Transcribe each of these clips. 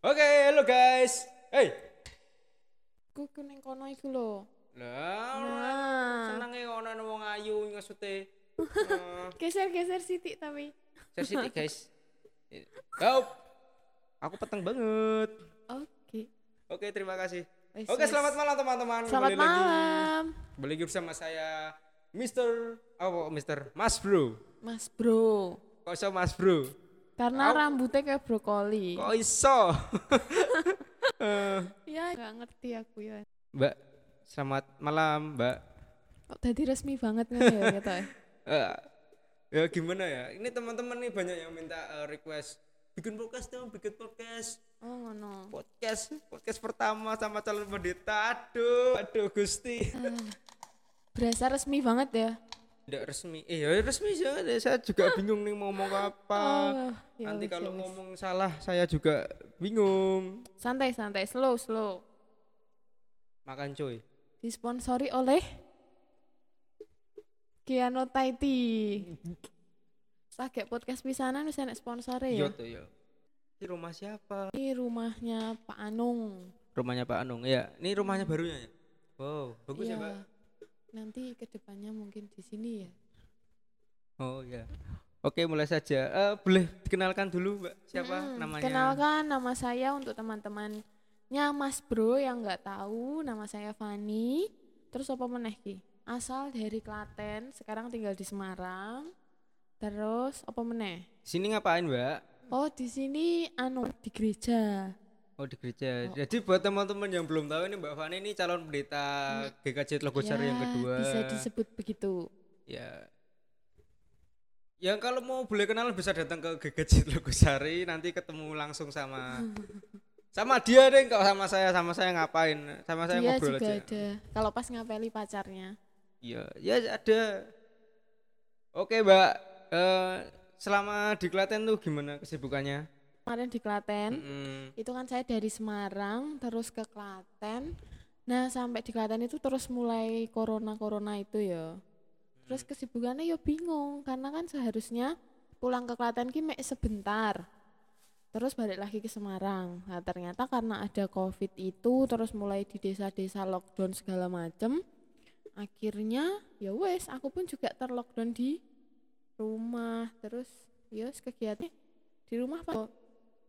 Oke, halo guys. Hey. Ku ning kono iku lho. Lah, Nah. senenge ono wong ayu ngesute. Eh, Geser-geser sitik tapi. Sesi guys. Yo. Aku peteng banget. Oke. Oke, terima kasih. Oke, wes. selamat malam teman-teman. Selamat Kembali lagi. malam. Kembali lagi bersama saya Mr. Oh, Mr. Mas Bro. Mas Bro. Kok Mas Bro? Karena Aku- rambutnya kayak brokoli. Kok iso? Eh, Ya, gak ngerti aku ya. Mbak, selamat malam, Mbak. Kok tadi resmi banget kan ya gitu ya. Eh, ya gimana ya? Ini teman-teman nih banyak yang minta eh, request bikin podcast dong, bikin podcast. Oh, ngono. Podcast, podcast pertama sama calon pendeta. Aduh, aduh Gusti. Ah, berasa resmi banget ya. Tidak resmi. Eh, ya resmi sih. ya. Saya juga bingung nih mau ngomong apa. Oh, ya Nanti wes, kalau ya ngomong salah saya juga bingung. santai santai, slow slow. Makan cuy. Disponsori oleh Kiano Taiti. Sagek podcast pisanan wis enek sponsore Yo ya. tuh yo. Ini rumah siapa? Ini rumahnya Pak Anung. Rumahnya Pak Anung. Ya, ini rumahnya barunya ya. Wow, bagus ya, Iya. Mbak. Nanti ke depannya mungkin di sini ya. Oh ya. Oke, mulai saja. Eh, boleh dikenalkan dulu, Mbak. Siapa Mm-mm. namanya? Kenalkan nama saya untuk teman-temannya Mas Bro yang nggak tahu, nama saya Fani. Terus apa meneh ki? Asal dari Klaten, sekarang tinggal di Semarang. Terus apa meneh? Sini ngapain, Mbak? Oh, di sini anu di gereja. Oh, di gereja. Oh. Jadi buat teman-teman yang belum tahu ini Mbak Fani ini calon pendeta GKJ Logosari yang Ya, kedua. Bisa disebut begitu. Ya. Yang kalau mau boleh kenal bisa datang ke GKJ Logosari nanti ketemu langsung sama sama dia deh kalau sama saya sama saya ngapain sama saya Dia ngobrol juga aja ada. Kalau pas ngapeli pacarnya. iya ya ada oke mbak Eh, selama di Klaten tuh gimana kesibukannya Kemarin di Klaten. Mm-mm. itu kan saya dari Semarang terus ke Klaten. Nah sampai di Klaten itu terus mulai corona corona itu ya. Terus kesibukannya ya bingung karena kan seharusnya pulang ke Klaten ki sebentar. Terus balik lagi ke Semarang. Nah ternyata karena ada covid itu terus mulai di desa-desa lockdown segala macem akhirnya ya wes aku pun juga terlockdown di rumah. Terus ya wes kegiatannya di rumah pak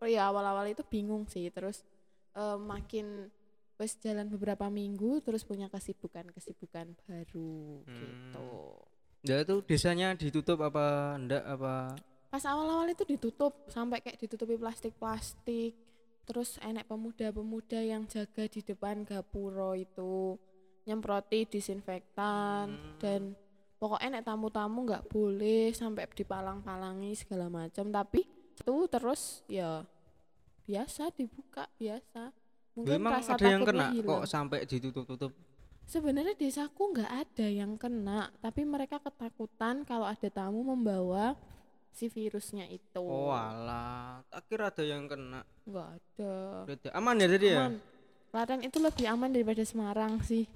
oh ya awal-awal itu bingung sih. Terus eh, makin wes jalan beberapa minggu terus punya kesibukan-kesibukan baru Hmm. gitu. Ya itu desanya ditutup apa enggak apa? Pas awal-awal itu ditutup sampai kayak ditutupi plastik-plastik. Terus enek pemuda-pemuda yang jaga di depan gapuro itu nyemproti disinfektan Hmm. dan pokoknya enek tamu-tamu nggak boleh sampai dipalang-palangi segala macam. Tapi itu terus ya biasa dibuka biasa. Mungkin memang rasa ada yang kena hilang. kok sampai ditutup-tutup? Sebenarnya desaku nggak ada yang kena tapi mereka ketakutan kalau ada tamu membawa si virusnya itu. Oh alah. Tak kira ada yang kena. Nggak ada. Berarti aman ya tadi ya? Aman. Klaten itu lebih aman daripada Semarang sih.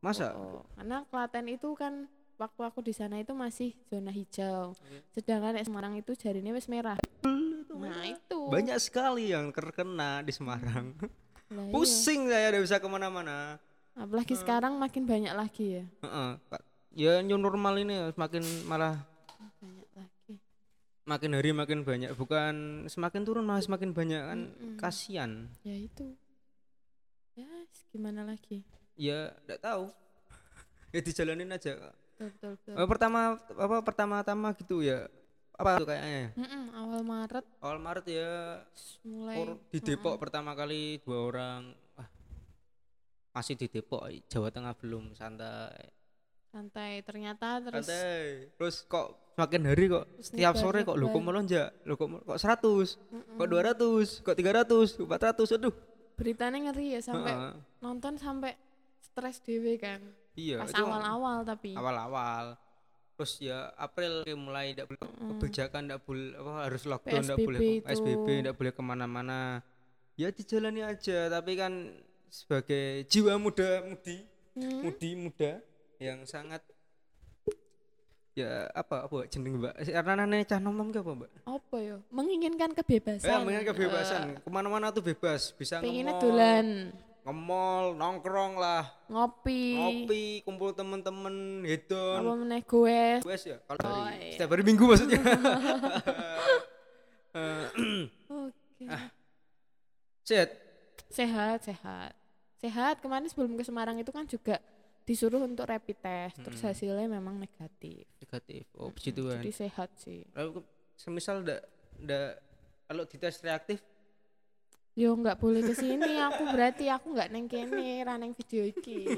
Masa? Oh, karena Klaten itu kan waktu aku di sana itu masih zona hijau. Iya. sedangkan Semarang itu jarinya wis merah nah itu. Banyak sekali yang terkena di Semarang. Lah iya. pusing saya udah bisa ke mana-mana. Apalagi sekarang makin banyak lagi ya? Heeh, Pak. ya new normal ini semakin malah banyak lagi. makin hari makin banyak bukan semakin turun malah semakin banyak kan Mm-mm. kasihan. Ya itu. Ya gimana lagi? Ya enggak tahu. Ya dijalanin aja betul betul, betul. Eh, pertama apa pertama-tama gitu ya apa tuh kayaknya? Mm-mm, awal Maret. Awal Maret ya. Mulai di Depok pertama kali dua orang. Ah, masih di Depok Jawa Tengah belum santai. Santai ternyata terus santai. Terus kok semakin hari kok Terus setiap nyebar- sore kok lu kok melonjak? Lu kok kok 100 Mm-mm. kok 200 kok 300 400 aduh. Beritanya ngeri ya sampai Heeh. nonton sampai stres dewe kan. Iya pas awal-awal tapi. Awal-awal terus ya April mulai tidak boleh Mm-mm. kebijakan tidak boleh apa harus lockdown tidak boleh. SBB tidak boleh ke mana-mana. Ya dijalani aja tapi kan sebagai jiwa muda mudi Hmm, mudi muda yang sangat ya apa apa jeneng mbak? Karena nane cah nom nom ki apa mbak? Apa ya? Menginginkan kebebasan. Ya mengingat kebebasan. Ke mana-mana tuh bebas bisa pengennya dolan nge-mall nongkrong lah. Ngopi. Ngopi kumpul temen-temen hedon. Apa meneh goes? Wes ya? Kalau Oh, hari iya. setiap hari minggu maksudnya. Eh, oke. Set, sehat? Sehat sehat. Kemarin sebelum ke Semarang itu kan juga disuruh untuk rapid test terus Mm-mm. hasilnya memang negatif. Negatif. Oh Mm-mm, puji Tuhan jadi sehat sih. Lalu ke- semisal ndak ndak kalau dites reaktif yo nggak boleh ke sini aku berarti aku nggak neng kene ra neng video iki.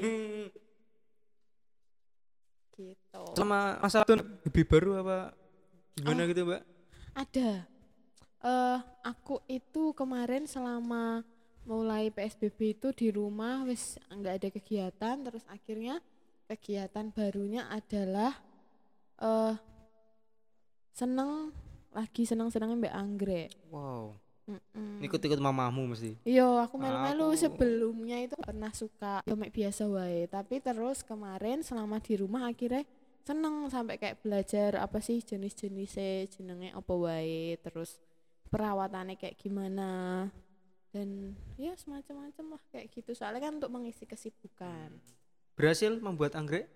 Gitu. Sama masalah itu lebih baru apa gimana Oh. gitu mbak? Ada. Eh aku itu kemarin selama mulai PSBB itu di rumah wis nggak ada kegiatan terus akhirnya kegiatan barunya adalah eh seneng lagi seneng senengnya mbak anggrek. Wow Mm-mm. ikut-ikut mamamu mesti Iya, aku melu-melu Aku- sebelumnya itu pernah suka komik biasa wae, tapi terus kemarin selama di rumah akhirnya seneng sampai kayak belajar apa sih jenis-jenisnya, jenenge apa wae, terus perawatannya kayak gimana. Dan ya semacam-macam lah kayak gitu. Soalnya kan untuk mengisi kesibukan, berhasil membuat anggrek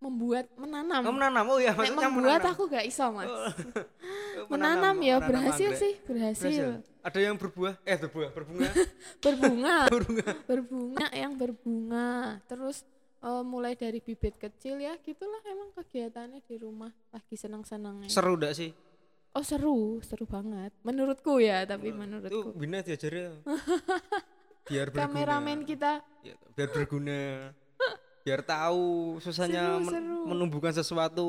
membuat menanam. kamu menanam. Oh ya Nek maksudnya membuat menanam. aku gak iso, Mas. Oh, menanam ya menanam berhasil anggrek. sih, berhasil. ada yang berbuah? Eh berbuah berbunga. Berbunga. Berbunga. Berbunga yang berbunga. Terus eh, mulai dari bibit kecil ya gitulah emang kegiatannya di rumah. Lagi senang senangnya seru ndak sih? Oh seru. Seru banget. Menurutku ya tapi itu menurutku. bina diajarin biar berguna. Kameramen kita. Ya, biar berguna biar tahu susahnya Seru, men- seru. menumbuhkan sesuatu.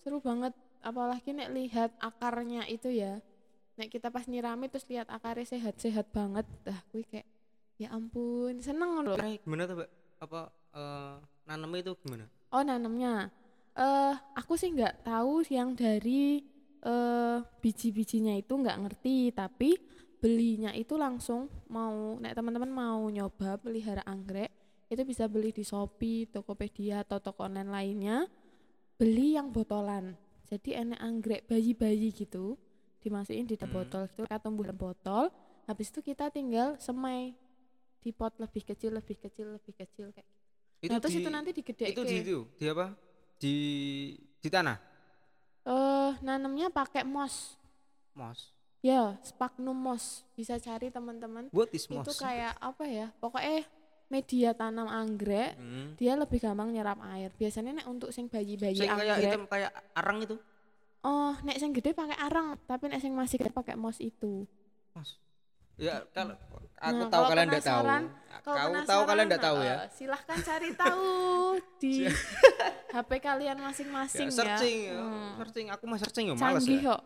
Seru banget. Apalagi nek lihat akarnya itu ya. Nek kita pas nyirami terus lihat akarnya sehat-sehat banget dah gue kayak ya ampun seneng loh gimana tuh mbak? Apa eh nanamnya itu gimana? Oh nanamnya, eh aku sih nggak tahu yang dari eh biji-bijinya itu nggak ngerti, tapi belinya itu langsung mau, nek teman-teman mau nyoba pelihara anggrek, itu bisa beli di Shopee, Tokopedia atau toko online lainnya, beli yang botolan. Jadi enak anggrek bayi-bayi gitu, dimasukin di Hmm. botol itu, kita tumbuh dalam botol, habis itu kita tinggal semai di pot lebih kecil, lebih kecil, lebih kecil kayak itu nah terus di, itu nanti digedekke. itu di itu di apa di di tanah Eh, nanamnya pakai moss. mos Ya, sphagnum moss. Bisa cari teman-teman. buat is mos Itu kayak apa ya? Pokoknya media tanam anggrek, hmm. dia lebih gampang nyerap air. Biasanya nek untuk sing bayi-bayi Sing kayak anggrek. item kayak arang itu Oh, nek sing gede pakai arang, tapi nek sing masih gede pakai moss itu. mos ya kalau aku Nah, tahu kalian tidak tahu kau tahu kalian tidak tahu ya eh, silahkan cari tahu di HP kalian Ya, masing-masing ya. searching ya. Hmm. searching aku mah searching ya males Canggih ya kok.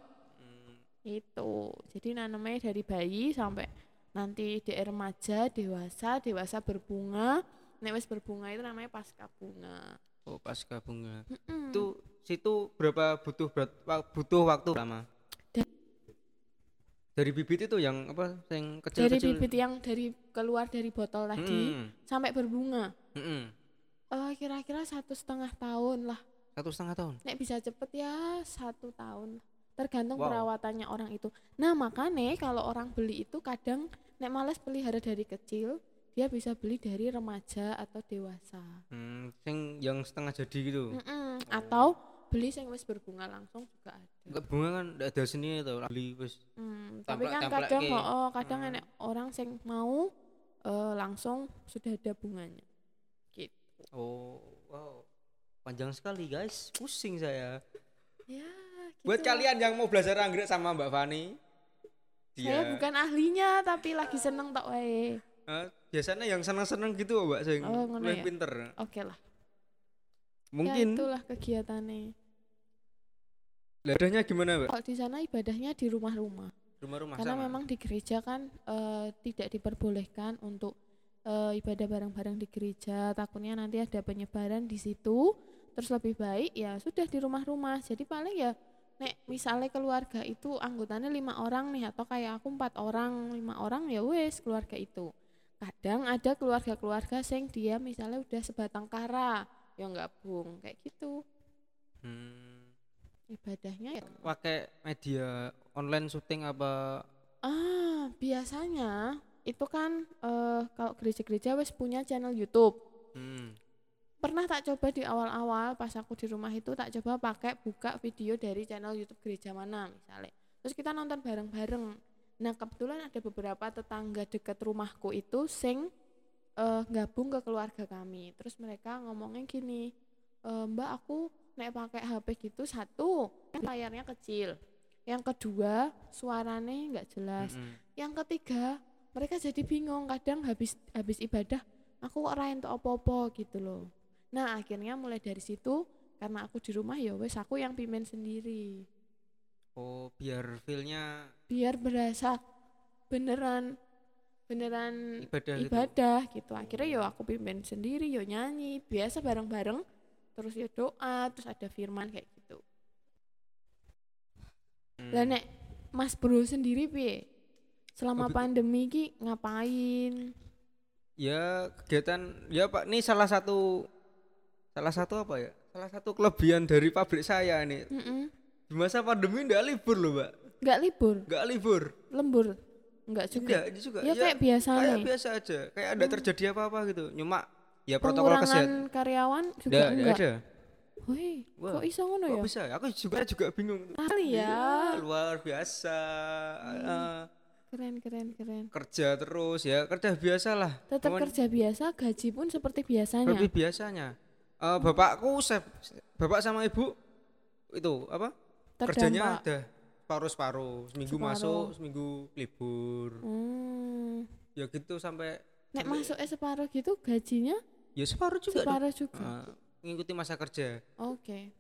itu jadi nanamnya dari bayi sampai nanti di remaja dewasa dewasa berbunga. Nek wis berbunga itu namanya pasca bunga. Oh pasca bunga. Mm-mm. itu situ berapa butuh berat, butuh waktu lama? Da- dari bibit itu yang apa yang dari kecil-kecil bibit yang dari keluar dari botol tadi Mm, sampai berbunga. Mm, mm. Eh, kira-kira satu setengah tahun lah. Satu setengah tahun? Nek bisa cepet ya satu tahun. Tergantung Wow. perawatannya orang itu. Nah makanya kalau orang beli itu kadang nek males pelihara dari kecil dia bisa beli dari remaja atau dewasa hmm, yang yang setengah jadi gitu Mm-mm. atau beli yang wis berbunga langsung juga ada Enggak bunga kan ada seni itu beli wis Hmm, tapi kan kadang ke. oh, kadang Hmm. enek orang yang mau eh, langsung sudah ada bunganya gitu oh wow panjang sekali guys pusing saya ya buat gitu. kalian yang mau belajar anggrek sama Mbak Fani saya dia bukan ahlinya tapi lagi seneng tak wae. Eh, biasanya yang seneng-seneng gitu Mbak sing Oh, ngono luwih ya? pinter. Oke lah. Ya mungkin itulah kegiatannya. Ladahnya gimana Mbak? Kalau di sana ibadahnya di rumah-rumah. Rumah-rumah karena sama. memang di gereja kan eh, tidak diperbolehkan untuk eh, ibadah bareng-bareng di gereja. Takutnya nanti ada penyebaran di situ. Terus lebih baik ya sudah di rumah-rumah. Jadi paling ya nek misalnya keluarga itu anggotanya lima orang nih atau kayak aku empat orang lima orang ya wes keluarga itu. Kadang ada keluarga-keluarga sing dia misalnya udah sebatang kara yang gabung kayak gitu. Hmm. ibadahnya ya. Pakai media online syuting apa? Ah biasanya itu kan eh, kalau gereja-gereja wes punya channel YouTube. Hmm. Pernah tak coba di awal-awal pas aku di rumah itu tak coba pakai buka video dari channel YouTube gereja mana misalnya. Terus kita nonton bareng-bareng. Nah kebetulan ada beberapa tetangga dekat rumahku itu sing eh, gabung ke keluarga kami. Terus mereka ngomongnya gini "E, mbak aku nek pakai HP gitu satu kan layarnya kecil. Yang kedua suaranya nggak jelas. Mm-mm. yang ketiga mereka jadi bingung kadang habis habis ibadah aku kok rain apa-apa gitu loh nah akhirnya mulai dari situ karena aku di rumah ya wes aku yang pimpin sendiri. Oh biar feelnya biar berasa beneran beneran ibadah gitu? ibadah gitu. Akhirnya yo aku pimpin sendiri yo nyanyi biasa bareng-bareng. Terus ya doa terus ada firman kayak gitu. Hmm. lah nek Mas Bro sendiri piye? Selama pandemi ki ngapain? Ya kegiatan ya pak ini salah satu salah satu apa ya? Salah satu kelebihan dari pabrik saya ini. Mm-mm. di masa pandemi nggak libur loh mbak. Nggak libur? Nggak libur. Lembur? Nggak juga? Enggak juga. Ya, kayak biasa kayak nih. biasa aja. Kayak ada terjadi apa-apa gitu. Cuma ya protokol kesehatan. karyawan juga enggak enggak ada. Wah, kok iso ngono kok ya? bisa? Aku juga juga bingung. Kali ya. Iya, luar biasa. Eh, keren keren keren. Kerja terus ya. Kerja biasa lah. Tetap Cuman kerja biasa gaji pun seperti biasanya. Lebih biasanya Eh, bapakku bapak sama ibu itu apa? Kerjanya terdampak ada separuh-separuh seminggu Separuh. masuk seminggu libur. Hmm. ya gitu sampai nek masuk eh separuh gitu gajinya? Ya separuh juga dong. separuh juga? Eh, ngikuti masa kerja. Oke.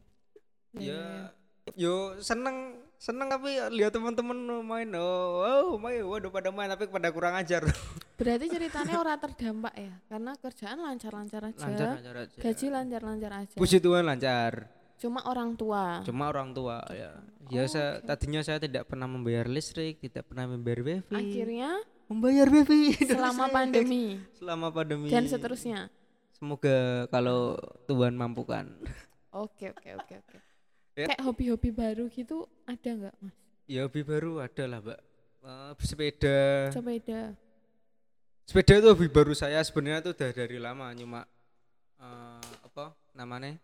Ya yo seneng seneng tapi lihat teman-teman main. Oh, oh main. Waduh pada main tapi pada kurang ajar berarti ceritanya orang terdampak ya? Karena kerjaan lancar-lancar aja. Lancar lancar aja. Gaji lancar-lancar aja. Puji Tuhan lancar. Cuma orang tua. Cuma orang tua ya. Ya saya tadinya saya tidak pernah membayar listrik tidak pernah membayar wifi akhirnya? Membayar wifi selama pandemi. Selama pandemi. Dan seterusnya? Semoga kalau Tuhan mampukan. Oke oke oke oke. Ya. kayak hobi-hobi baru gitu ada nggak mas? Ya hobi baru ada lah mbak. Eh, sepeda. Sepeda sepeda itu hobi baru saya sebenarnya itu udah dari lama cuma eh, apa namanya?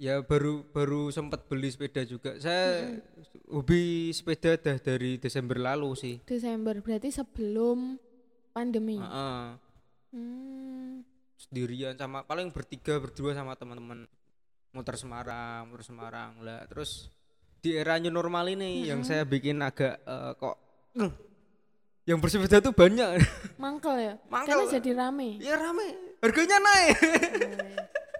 Ya baru baru sempat beli sepeda juga. Saya hobi sepeda dah dari Desember lalu sih. Desember berarti sebelum pandemi? Heeh. hmm. sendirian sama paling bertiga berdua sama teman-teman. Muter Semarang muter Semarang lah. Terus di era new normal ini yang saya bikin agak eh, kok "Eh, yang bersepeda tuh banyak. Mangkel ya? Mangkel. karena jadi rame. Ya rame. Harganya naik.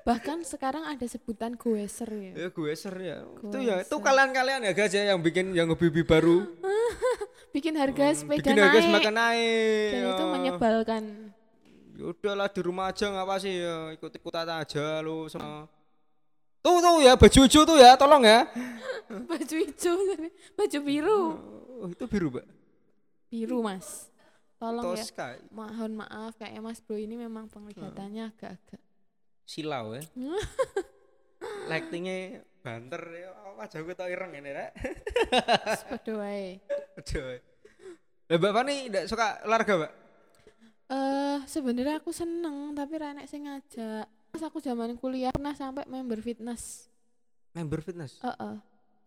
Bahkan sekarang ada sebutan goeser ya. Ya gue ser ya. Itu ya itu Goeser. kalian-kalian ya guys ya yang bikin yang hobi-hobi baru. Bikin harga sepeda Hmm, bikin harga naik. semakin naik. Dan itu ya. menyebalkan. Ya udahlah di rumah aja ngapa sih ya. Ikut-ikutan aja lu semua. Tuh tuh ya baju hijau tuh ya tolong ya. Baju hijau baju biru. Oh, itu biru mbak biru mas. Tolong ya. Tosca mohon maaf kayaknya mas bro ini memang penglihatannya agak-agak silau ya. Lightingnya banter ya. Wajah gue tau ireng ini rek. Sepeda wae. Lah mbak Fani tidak suka olahraga mbak? Eh sebenarnya aku seneng tapi renek sing ngajak. Pas aku zaman kuliah pernah sampai member fitness. Member fitness? Heeh.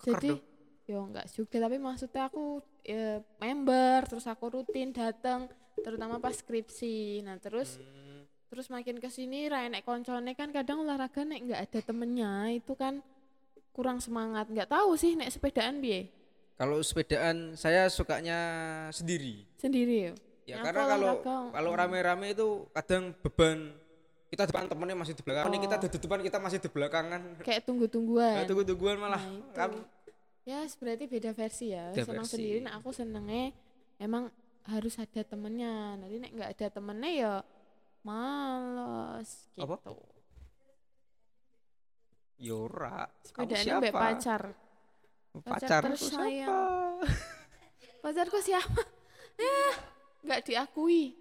Keker jadi dong. Yo enggak juga tapi maksudnya aku ya, member terus aku rutin datang terutama pas skripsi. Nah terus Hmm, terus makin ke sini rai nek koncone kan kadang olahraga nek nggak ada temennya itu kan kurang semangat. Nggak tahu sih nek sepedaan biye kalau sepedaan saya sukanya sendiri. Sendiri yo? Ya karena kalau kalau mm. rame-rame itu kadang beban. Kita depan temennya masih di belakang. Ini kita Oh. di depan kita masih di belakangan. Kayak tunggu-tungguan. Nah, tunggu-tungguan malah. Nah, kan ya berarti beda versi ya. Beda senang versi. sendiri nah aku senengnya emang harus ada temennya. Nanti nek nggak ada temennya ya males gitu. Apa? Yora kamu sepedaan siapa? mbak pacar. Pacarku tersayang. siapa? Pacarku siapa? Eh nggak diakui.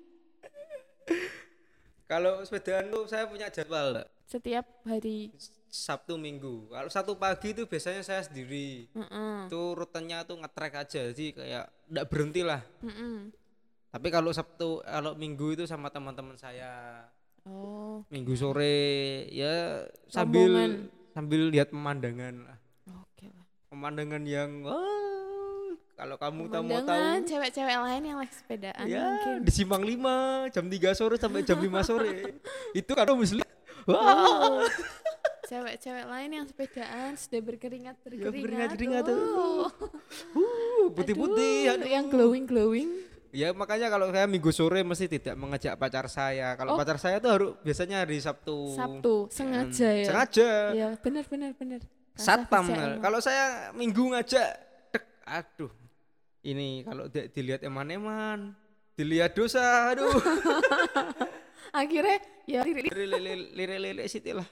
Kalau sepedaan tuh saya punya jadwal setiap hari Sabtu Minggu. Kalau satu pagi itu biasanya saya sendiri. Heeh. Itu rutenya tuh ngetrek aja, jadi kayak enggak berhenti lah. Mm-mm. Tapi kalau Sabtu, kalau Minggu itu sama teman-teman saya. Oh, Minggu sore ya sambil Rombongan. sambil lihat pemandangan lah. oke lah. Pemandangan yang wah, kalau kamu tahu mau tahu cewek-cewek lain yang lagi sepedaan ya mungkin. di Simpang 5 jam 3 sore sampai jam 5 sore. itu kalau muslim wah Oh. Cewek-cewek lain yang sepedaan sudah berkeringat berkeringat. berkeringat-keringat tuh. Oh. uh, putih-putih Aduh, aduh. yang glowing glowing. Ya makanya kalau saya minggu sore mesti tidak mengajak pacar saya. Kalau Oh. pacar saya tuh harus biasanya hari Sabtu. Sabtu sengaja Hmm, ya. Sengaja. Iya, benar benar benar. Satpam. Kalau saya minggu ngajak, dek, aduh. Ini kalau di- dilihat eman-eman, dilihat dosa, aduh. akhirnya ya lirik Lire-lire siti lah.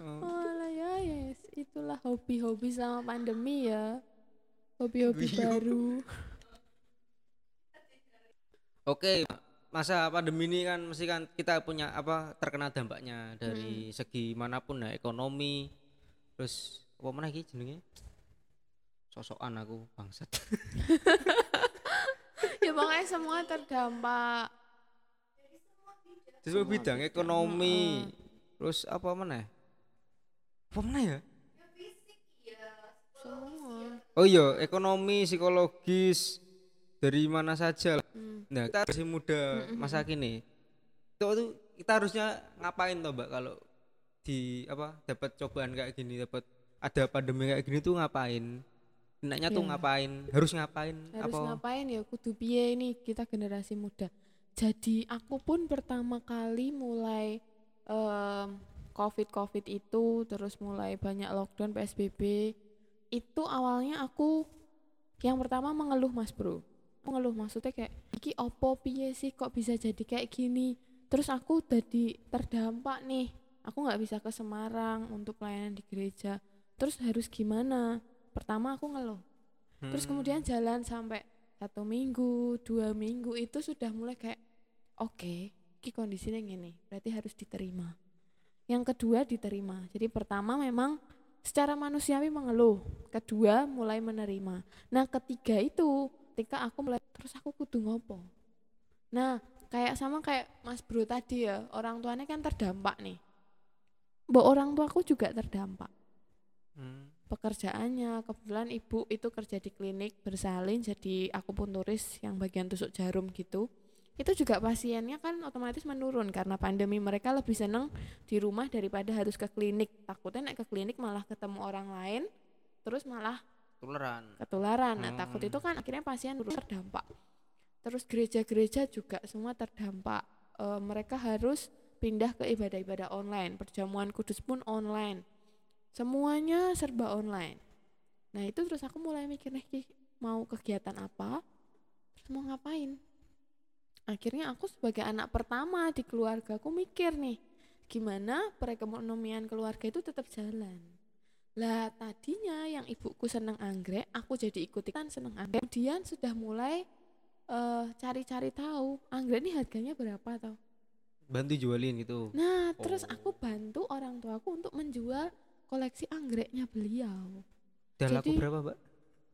Oh, Oh lah ya yes, itulah hobi-hobi sama pandemi ya. Hobi-hobi Hobi-hobi. baru. Oke, masa pandemi ini kan mesti kan kita punya apa terkena dampaknya dari segi mana pun ya ekonomi. Terus apa mana iki jenenge? Sosokan aku bangsat. ya pokoknya semua terdampak. Di semua bidang ekonomi. Terus apa mana? Apa mana ya? Oh iya, ekonomi, psikologis dari mana saja. lah. Hmm. Nah, kita masih muda masa kini. Itu tuh kita harusnya ngapain toh, Mbak kalau di apa dapat cobaan kayak gini, dapat ada pandemi kayak gini tuh ngapain? Enaknya tuh Ya. ngapain? Harus ngapain? Harus apa? ngapain ya kudu piye ini kita generasi muda. Jadi aku pun pertama kali mulai em, covid-covid itu terus mulai banyak lockdown PSBB itu awalnya aku yang pertama mengeluh Mas Bro. Mengeluh maksudnya kayak iki opo piye sih kok bisa jadi kayak gini. Terus aku jadi terdampak nih. Aku nggak bisa ke Semarang untuk pelayanan di gereja. Terus harus gimana? Pertama aku ngeluh. Terus Hmm, kemudian jalan sampai satu minggu, dua minggu itu sudah mulai kayak oke, ki kondisinya gini, berarti harus diterima. Yang kedua diterima. Jadi pertama memang secara manusiawi mengeluh, kedua mulai menerima. Nah ketiga itu ketika aku mulai terus aku kudu ngopo. Nah kayak sama kayak Mas Bro tadi ya, orang tuanya kan terdampak nih. Mbok orang tuaku juga terdampak hmm. pekerjaannya kebetulan ibu itu kerja di klinik bersalin jadi aku pun turis yang bagian tusuk jarum gitu itu juga pasiennya kan otomatis menurun karena pandemi mereka lebih seneng di rumah daripada harus ke klinik. Takutnya naik ke klinik malah ketemu orang lain terus malah Tuleran. ketularan. Nah takut Hmm. itu kan akhirnya pasien terdampak. Terus gereja-gereja juga semua terdampak. Eh, mereka harus pindah ke ibadah-ibadah online. Perjamuan kudus pun online. Semuanya serba online. Nah itu terus aku mulai mikir nih mau kegiatan apa? Terus mau ngapain akhirnya aku sebagai anak pertama di keluarga aku mikir nih gimana perekonomian keluarga itu tetap jalan lah tadinya yang ibuku seneng anggrek, aku jadi ikut ikutan seneng anggrek. Kemudian sudah mulai eh, cari-cari tahu anggrek ini harganya berapa tau. Bantu jualin gitu. Nah terus Oh. aku bantu orang tuaku untuk menjual koleksi anggreknya beliau. Dan laku jadi- berapa, Mbak?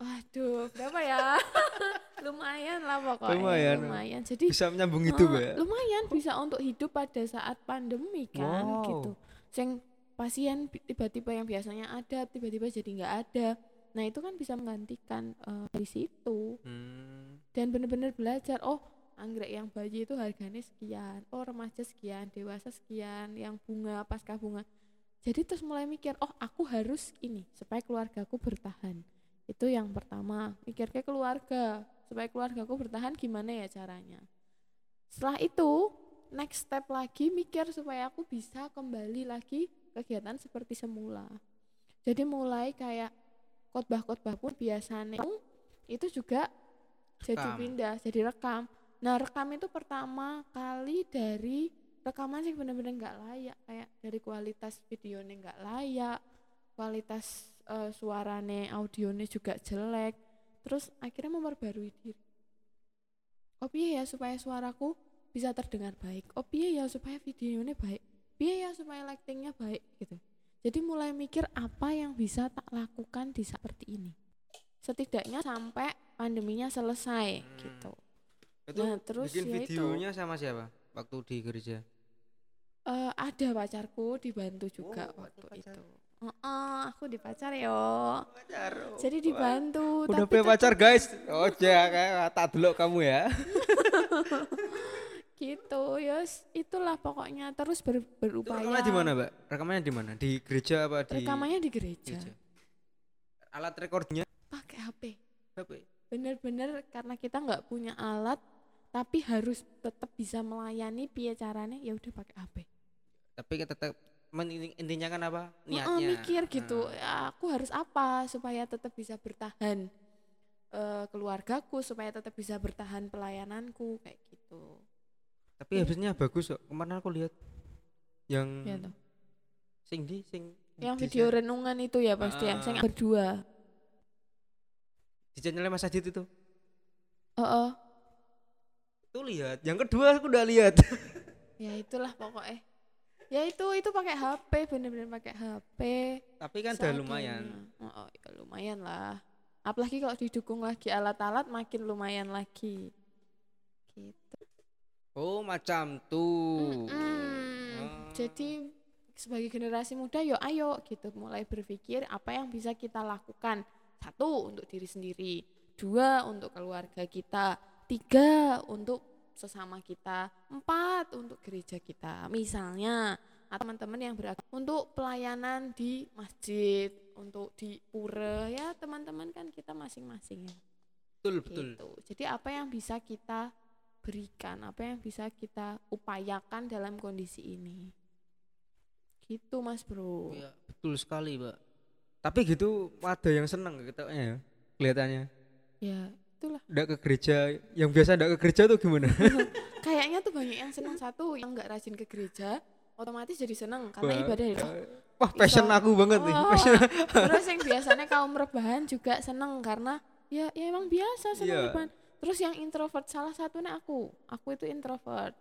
Waduh berapa ya? lumayan lah pokoknya. Lumayan. Lumayan. Jadi Bisa menyambung itu, Eh, Mbak. ya? lumayan bisa untuk hidup pada saat pandemi kan Wow. gitu. Sing pasien tiba-tiba yang biasanya ada tiba-tiba jadi nggak ada. Nah itu kan bisa menggantikan eh, di situ Hmm. dan bener-bener belajar. Oh anggrek yang bayi itu harganya sekian. Oh remaja sekian, dewasa sekian, yang bunga pasca bunga. Jadi terus mulai mikir, oh aku harus ini supaya keluargaku bertahan. Itu yang pertama, mikir ke keluarga supaya keluargaku bertahan gimana ya caranya. Setelah itu next step lagi mikir supaya aku bisa kembali lagi kegiatan seperti semula. Jadi mulai kayak khotbah-khotbah pun biasanya itu juga jadi Rekam. pindah, jadi rekam. Nah rekam itu pertama kali dari rekaman sih bener-bener nggak layak, kayak dari kualitas videonya nggak layak, kualitas eh, suarane, audionya juga jelek. Terus akhirnya memperbarui diri. Oh piye ya supaya suaraku bisa terdengar baik. Oh piye ya supaya videonya baik. Piye ya supaya lightingnya baik gitu. Jadi mulai mikir apa yang bisa tak lakukan di seperti ini. Setidaknya sampai pandeminya selesai Hmm. gitu. Itu Nah, terus bikin ya itu. videonya sama siapa? Waktu di gereja. Eh, ada pacarku dibantu juga Oh, waktu pacar. itu. Heeh, aku dipacar yo. Pacar. Jadi dibantu. Udah tapi punya pacar guys. Oh ya kayak tak dulu kamu ya. gitu ya itulah pokoknya terus ber- Itu berupaya. rekamannya di mana, Mbak? Rekamannya di mana? Di gereja apa di Rekamannya di gereja. gereja? Alat rekornya Pakai HP. apa? Bener-bener karena kita nggak punya alat tapi harus tetap bisa melayani piye caranya ya udah pakai HP. Tapi kan tetap intinya kan apa? Niatnya. mikir gitu. Nah, Ya, aku harus apa supaya tetap bisa bertahan eh, keluargaku supaya tetap bisa bertahan pelayananku kayak gitu. tapi Iya. habisnya bagus kok. Kemarin aku lihat yang Ya toh. sing di sing Yang di video renungan itu ya pasti yang Ah. saya berdua. di channelnya Mas Adit itu. Heeh. Tuh lihat. Yang kedua aku udah lihat. Ya itulah pokoknya. Ya itu itu pakai HP bener-bener pakai HP. tapi kan udah lumayan. Oh, oh, ya lumayan lah. Apalagi kalau didukung lagi alat-alat makin lumayan lagi. Gitu. Oh, macam tuh. Mm-mm. Oh. Jadi sebagai generasi muda yo ayo gitu mulai berpikir apa yang bisa kita lakukan. Satu untuk diri sendiri, dua untuk keluarga kita, tiga untuk sesama kita, empat untuk gereja kita. Misalnya atau teman-teman yang beragama untuk pelayanan di masjid, untuk di pura ya teman-teman kan kita masing-masing ya betul, betul. gitu. Jadi apa yang bisa kita berikan, apa yang bisa kita upayakan dalam kondisi ini. Gitu Mas Bro. Iya, betul sekali, Mbak. Tapi gitu ada yang seneng gitu ya. Kelihatannya. Ya, itulah. Nggak ke gereja, yang biasa nggak ke gereja tuh gimana? Kayaknya tuh banyak yang senang satu, yang nggak rajin ke gereja, otomatis jadi senang karena Wah, ibadah itu. Wah, passion Iso. aku banget nih. Oh, Passion. Terus yang biasanya kaum rebahan juga seneng karena ya ya emang biasa seneng Iya. rebahan. Terus yang introvert salah satunya aku. Aku itu introvert.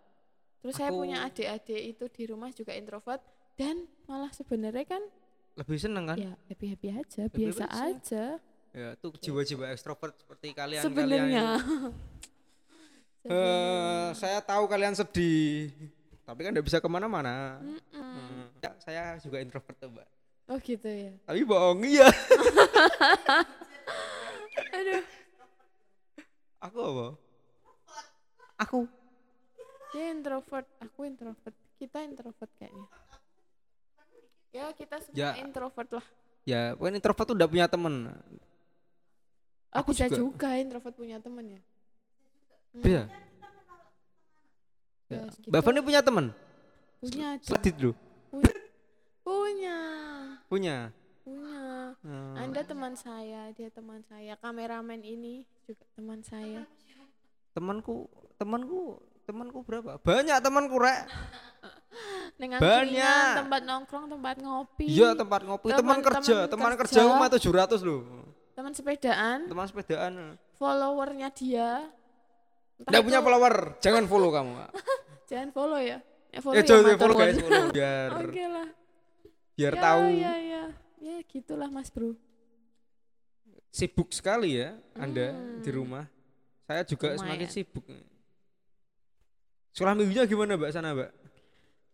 Terus saya Aku- punya adik-adik itu di rumah juga introvert dan malah sebenarnya kan Lebih seneng kan? ya happy happy aja, Happy-happy biasa aja. aja. Ya, tuh jiwa-jiwa ekstrovert seperti kalian Sebenarnya. Eh, saya tahu kalian sedih, tapi kan nggak bisa ke mana-mana. Mm-mm. Hmm. Ya, saya juga introvert tuh, Mbak. Oh gitu ya. Tapi bohong iya. Aduh, Aku apa? Aku. dia introvert, aku introvert. Kita introvert kayaknya. Ya kita semua Ya. introvert lah. Ya, pokoknya introvert tuh udah punya temen. Oh, Aku bisa juga. juga. introvert punya temen ya. Hmm, Bisa. ya, Ya. Mbak Fani punya temen? punya dulu. punya punya Punya. punya Hmm. anda teman saya dia teman saya kameramen ini juga teman saya Temanku, temanku, temanku berapa? Banyak temanku, Rek. Neng Banyak. tempat nongkrong tempat ngopi Iya, tempat ngopi, teman kerja, teman kerja kerja. cuma 700 loh. Teman sepedaan Teman sepedaan. followernya dia Enggak punya follower, jangan follow kamu. jangan follow ya ya follow Ya, ya, jangan follow guys, follow biar oke lah biar ya, tahu. ya ya ya gitulah mas bro Sibuk sekali ya Anda di Hmm. rumah. Saya juga semakin Lumayan. sibuk. Sekolah minggunya gimana, Mbak sana, Mbak?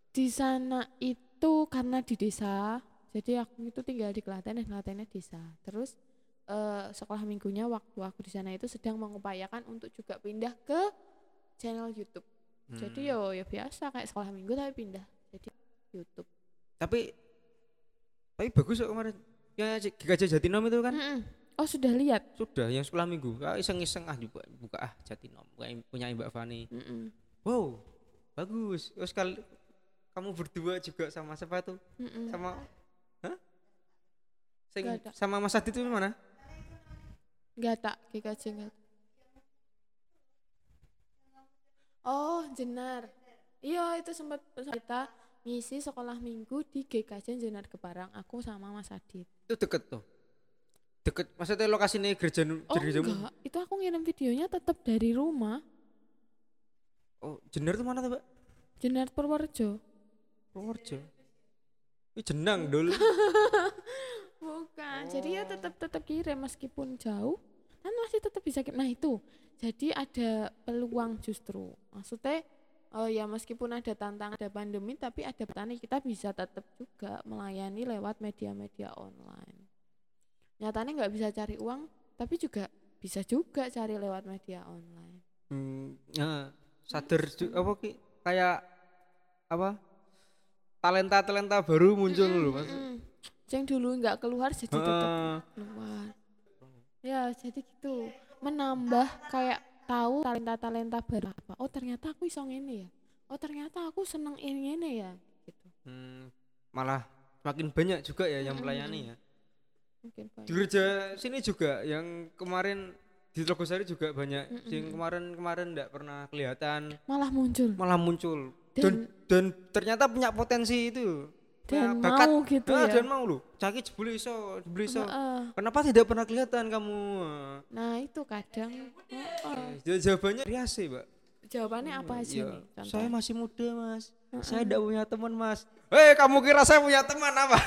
di sana itu karena di desa jadi aku itu tinggal di Klaten dan Klatennya desa terus eh, sekolah minggunya waktu aku di sana itu sedang mengupayakan untuk juga pindah ke channel YouTube jadi Hmm. yo ya biasa kayak sekolah minggu tapi pindah jadi YouTube Tapi tapi bagus kok kemarin. Yang Gajah Jatinom itu kan Mm-mm. oh sudah lihat sudah yang sekolah minggu. Ah, iseng-iseng ah juga buka ah Jatinom punya, punya Mbak Fani. Mm-mm. Wow, bagus. Terus kali kamu berdua juga sama siapa tuh? Mm-mm. Sama Hah? Sing sama Mas Adit itu mana? Nggak tak. GKJ nggak oh jenar. Iya itu sempat kita ngisi sekolah minggu di GKJ Jenar Keparang aku sama Mas Adit. Itu deket tuh. Deket maksudnya lokasi ini gereja oh gereja enggak. Itu aku ngirim videonya tetap dari rumah. Oh, Jenar tuh mana tuh, Mbak? Jenar Purworejo. Purworejo. Ini jenang dul. Bukan. Jadi ya tetap tetap kirim meskipun jauh kan masih tetap bisa kirim. Nah itu. Jadi ada peluang justru. Maksudnya oh ya meskipun ada tantangan ada pandemi tapi ada petani kita bisa tetap juga melayani lewat media-media online. Nyatanya nggak bisa cari uang tapi juga bisa juga cari lewat media online. Hmm, ya, sadar ju- apa ki kayak apa? Talenta-talenta baru muncul loh, Mas. Mm-mm. Yang dulu nggak keluar jadi tetap keluar. Ya, jadi gitu. Menambah kayak tahu talenta-talenta baru apa. Oh, ternyata aku iso ngene ya. Oh, ternyata aku seneng ini ngene ya gitu. Hmm, malah makin banyak juga ya yang melayani ya. Mungkin Di gereja sini juga yang kemarin di Telogosari juga banyak Mm-mm. yang kemarin-kemarin enggak pernah kelihatan Malah muncul malah muncul dan dan dan ternyata punya potensi itu dan punya bakat mau gitu Ah, ya. dan mau loh caki jebule iso jebule iso Heeh. kenapa tidak pernah kelihatan kamu Nah, itu kadang heeh. Ya, jawabannya riase mbak jawabannya apa aja Ya, nih? Contoh. saya masih muda mas Heeh. saya tidak punya teman mas Hei kamu kira saya punya teman apa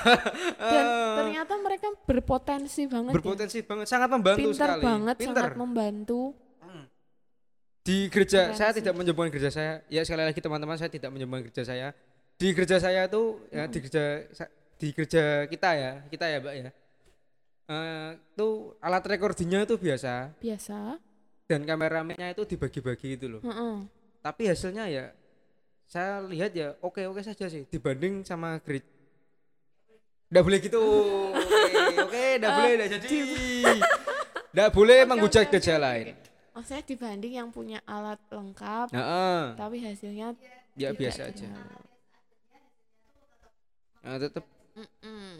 dan Eh, ternyata mereka berpotensi banget ya. berpotensi banget sangat membantu pintar sekali banget pintar sangat membantu Hmm. di gereja saya sih. tidak menyembuhkan gereja saya ya sekali lagi teman-teman saya tidak menyembuhkan gereja saya di gereja saya itu ya di gereja sa- di gereja kita ya kita ya mbak ya. Eh, itu alat recordingnya itu biasa. Biasa. Dan kameramennya itu dibagi-bagi itu loh. Heeh. tapi hasilnya ya saya lihat ya oke oke saja sih dibanding sama gereja Nggak boleh gitu. Oke nggak boleh nggak jadi. Nggak boleh Oke, menghujat oke, gereja oke, lain. Maksudnya dibanding yang punya alat lengkap Heeh. tapi hasilnya ya tidak biasa aja. Nah, tetap Mm-mm.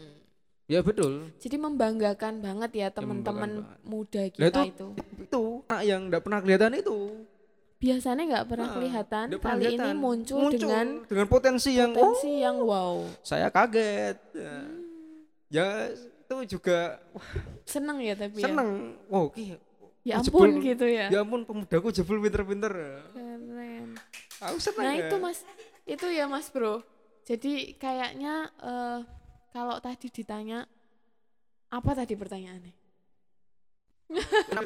ya betul. Jadi membanggakan banget ya teman-teman membanggakan muda kita itu- itu. itu anak yang nggak pernah kelihatan itu. Biasanya nggak pernah Nah, kelihatan. kali ini kelihatan. muncul, dengan dengan potensi yang oh potensi yang wow. saya kaget. Ya, ya itu juga wah, seneng ya tapi seneng. Wow ki ya, ya jebul. ampun gitu ya. Ya ampun pemudaku jebul pinter-pinter. Keren. Aku seneng nah ya. itu mas. Itu ya mas bro jadi kayaknya eh, kalau tadi ditanya apa tadi pertanyaannya?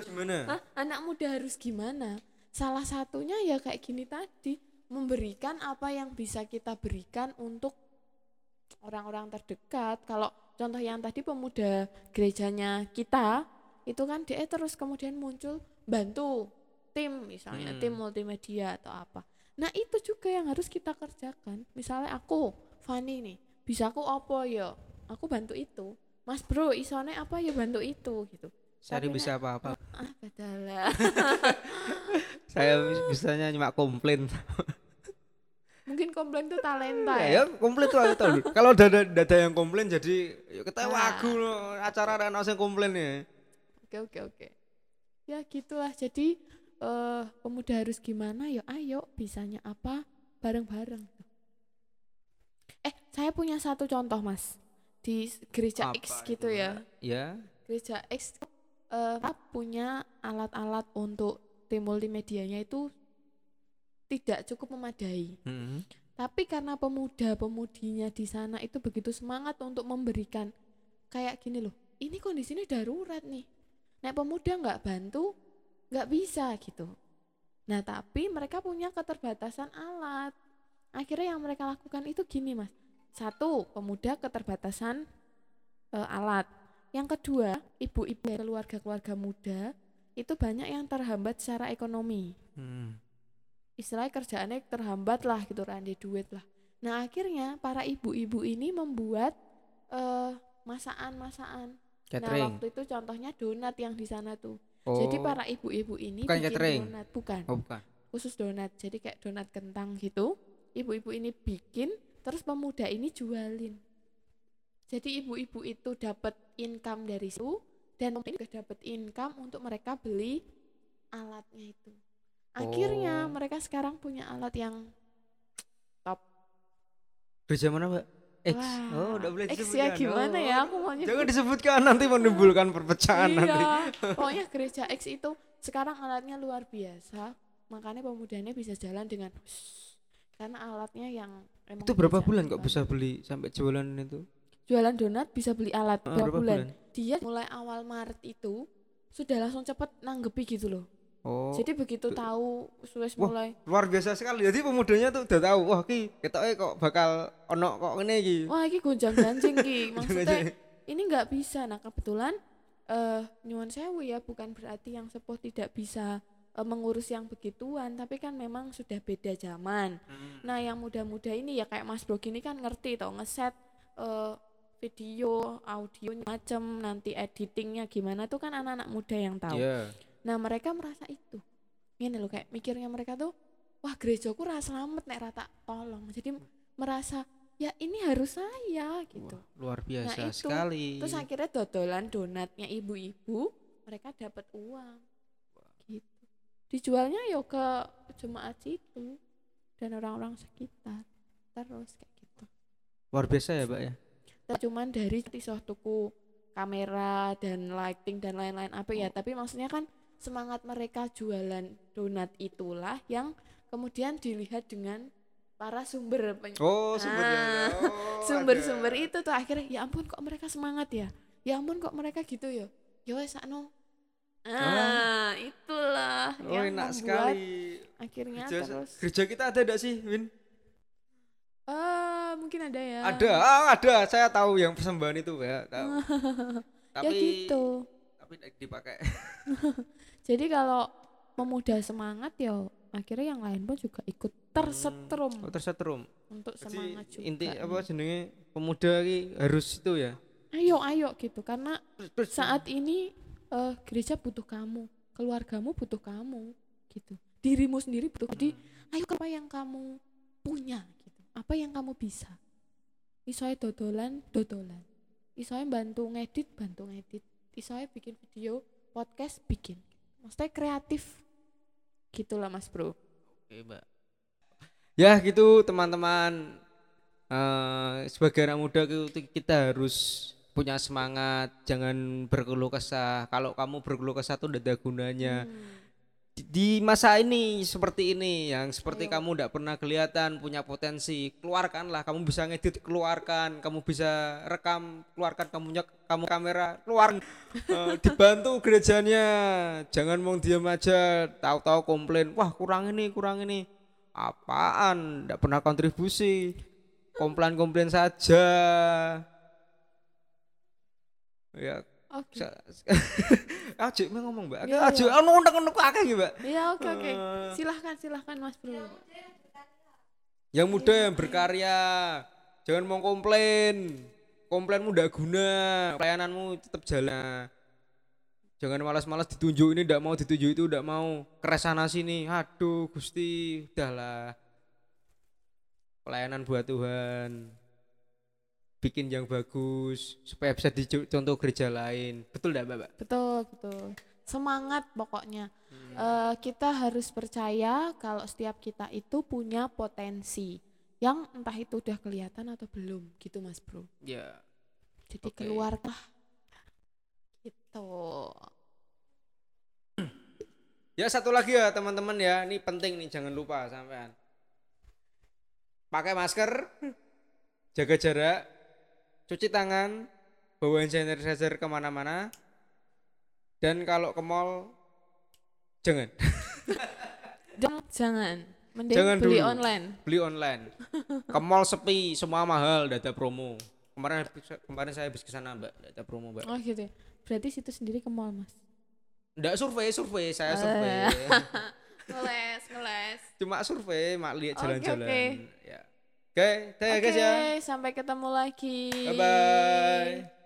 Gimana? Hah? anak muda harus gimana? Salah satunya ya kayak gini tadi memberikan apa yang bisa kita berikan untuk orang-orang terdekat. Kalau contoh yang tadi pemuda gerejanya kita itu kan dia terus kemudian muncul bantu tim misalnya Hmm. tim multimedia atau apa nah itu juga yang harus kita kerjakan. Misalnya aku Fani nih bisa aku apa ya? Aku bantu itu. Mas Bro isone apa ya bantu itu? Gitu. Saya Tapi bisa apa-apa. Ah badalah saya bisanya cuma komplain. Mungkin komplain tuh talenta ya, ya, ya komplain tuh tahu. Kalau ada ada yang komplain jadi ya ketawa Ah. aku loh. Acara ada yang komplain ya. Oke oke oke. Ya gitulah. Jadi eh pemuda harus gimana? Ya ayo bisanya apa? Bareng-bareng. Eh saya punya satu contoh mas. Di gereja X Apa gitu itu, ya ya. Gereja X eh, punya alat-alat untuk tim multimedianya itu tidak cukup memadai. Hmm. Tapi karena pemuda-pemudinya di sana itu begitu semangat untuk memberikan kayak gini loh, ini kondisinya darurat nih. Nek pemuda nggak bantu, nggak bisa gitu. Nah tapi mereka punya keterbatasan alat. Akhirnya yang mereka lakukan itu gini mas. Satu, pemuda keterbatasan eh, alat. Yang kedua, ibu-ibu keluarga-keluarga muda itu banyak yang terhambat secara ekonomi Hmm. istilahnya kerjaannya terhambat lah gitu randi duit lah nah akhirnya para ibu-ibu ini membuat eh masakan-masakan nah waktu itu contohnya donat yang di sana tuh oh. jadi para ibu-ibu ini Bukan bikin catering? donat bukan. Oh bukan. Khusus donat. Jadi kayak donat kentang gitu ibu-ibu ini bikin terus pemuda ini jualin. Jadi ibu-ibu itu dapat income dari situ dan ini juga dapat income untuk mereka beli alatnya itu. Akhirnya Oh. mereka sekarang punya alat yang gereja mana mbak X. Wah oh udah boleh X disebutkan ya gimana Oh, ya? Aku mau jangan disebutkan nanti menimbulkan perpecahan nanti. iya pokoknya gereja X itu sekarang alatnya luar biasa. Makanya pemudanya bisa jalan dengan karena alatnya yang emang Itu berapa bulan kok bisa beli sampai jualan itu? jualan donat bisa beli alat Ah, berapa berapa bulan? bulan? dia mulai awal Maret itu sudah langsung cepet nanggepi gitu loh Oh. jadi begitu tahu suwes Wah. mulai luar biasa sekali. Jadi pemudanya tuh udah tahu, wah ki ketoknya kok bakal ono kok ngene iki. wah ini gonjang ganjing ki maksudnya ini nggak bisa nah kebetulan eh nyuwun sewu ya bukan berarti yang sepuh tidak bisa eh, mengurus yang begituan tapi kan memang sudah beda zaman Hmm. nah yang muda-muda ini ya kayak Mas Bro gini kan ngerti tau ngeset eh, video audio macem nanti editingnya gimana tuh kan anak-anak muda yang tahu Iya. Nah mereka merasa itu ini loh kayak mikirnya mereka tuh wah gerejaku rasa selamat nek rata tolong jadi merasa ya ini harus saya gitu Wah, luar biasa itu. sekali. Terus akhirnya dodolan donatnya ibu-ibu, mereka dapat uang. Gitu. Dijualnya yo ke jemaat situ dan orang-orang sekitar. Terus kayak gitu. luar biasa ya, Pak ya. Cuman dari iso tuku kamera dan lighting dan lain-lain apa ya, tapi maksudnya kan semangat mereka jualan donat itulah yang kemudian dilihat dengan para sumber peny- Oh, sumbernya. Ah, Oh, sumber-sumber itu tuh akhirnya ya ampun kok mereka semangat ya ya ampun kok mereka gitu ya ya wes sakno ah itulah Oh, yang enak membuat sekali. akhirnya Gereja, terus gereja kita ada enggak sih, Win? eh mungkin ada ya Ada, ah, ada. Saya tahu yang persembahan itu ya, tahu. tapi ya gitu tapi dipakai. jadi kalau pemuda semangat ya akhirnya yang lain pun juga ikut tersetrum. Oh, tersetrum. untuk Jadi semangat juga. inti apa jenenge? Pemuda ini harus itu ya. ayo ayo gitu. Karena saat ini eh, gereja butuh kamu. Keluargamu butuh kamu gitu. Dirimu sendiri butuh jadi ayo apa yang kamu punya gitu. Apa yang kamu bisa. Isoe dodolan dodolan. Isoe bantu ngedit bantu ngedit. Isoe bikin video podcast bikin maksudnya kreatif gitulah mas bro Oke, Mbak. Ya gitu teman-teman. Eh sebagai anak muda ki- kita harus punya semangat, jangan berkeluh kesah. Kalau kamu berkeluh kesah tuh tidak ada gunanya. Hmm. Di, masa ini seperti ini yang seperti Ayo. kamu tidak pernah kelihatan punya potensi, keluarkanlah. Kamu bisa ngedit, keluarkan. Kamu bisa rekam, keluarkan. Kamu punya kamu kamera, keluar. Eh, dibantu gerejanya. Jangan mau diam aja, tahu-tahu komplain. Wah kurang ini, kurang ini. Apaan? Tidak pernah kontribusi. Komplain-komplain saja. Ya, oke sa- Aja mau ngomong mbak. Iya, Aja iya. anu unek-unek akeh iki, mbak. ya oke oke Eh, silahkan silahkan mas bro Yang muda yang berkarya, jangan mau komplain. Komplainmu ndak guna, pelayananmu tetap jalan. Jangan malas-malas ditunjuk ini ndak mau ditunjuk itu ndak mau keres sana sini. Aduh, Gusti, udahlah. Pelayanan buat Tuhan. Bikin yang bagus supaya bisa dicontoh gereja lain. Betul ndak, Mbak? betul betul semangat pokoknya Hmm. Eh, kita harus percaya kalau setiap kita itu punya potensi yang entah itu udah kelihatan atau belum gitu mas bro Ya. jadi Oke. keluarlah gitu Ya satu lagi ya teman-teman ya, ini penting nih jangan lupa sampean. Pakai masker, jaga jarak, cuci tangan, bawa hand sanitizer ke mana-mana, dan kalau ke mall jangan jangan mending Jangan beli dulu. online beli online. Ke mall sepi, semua mahal, ada promo. Kemarin kemarin saya habis ke sana mbak, ada promo mbak. oh gitu ya. berarti situ sendiri ke mall mas Nggak survei, survei, saya Eh. survei. ngeles ngeles Cuma survei, mak lihat jalan-jalan. oke. Ya. Oke, dah ya oke guys ya. sampai ketemu lagi Bye bye.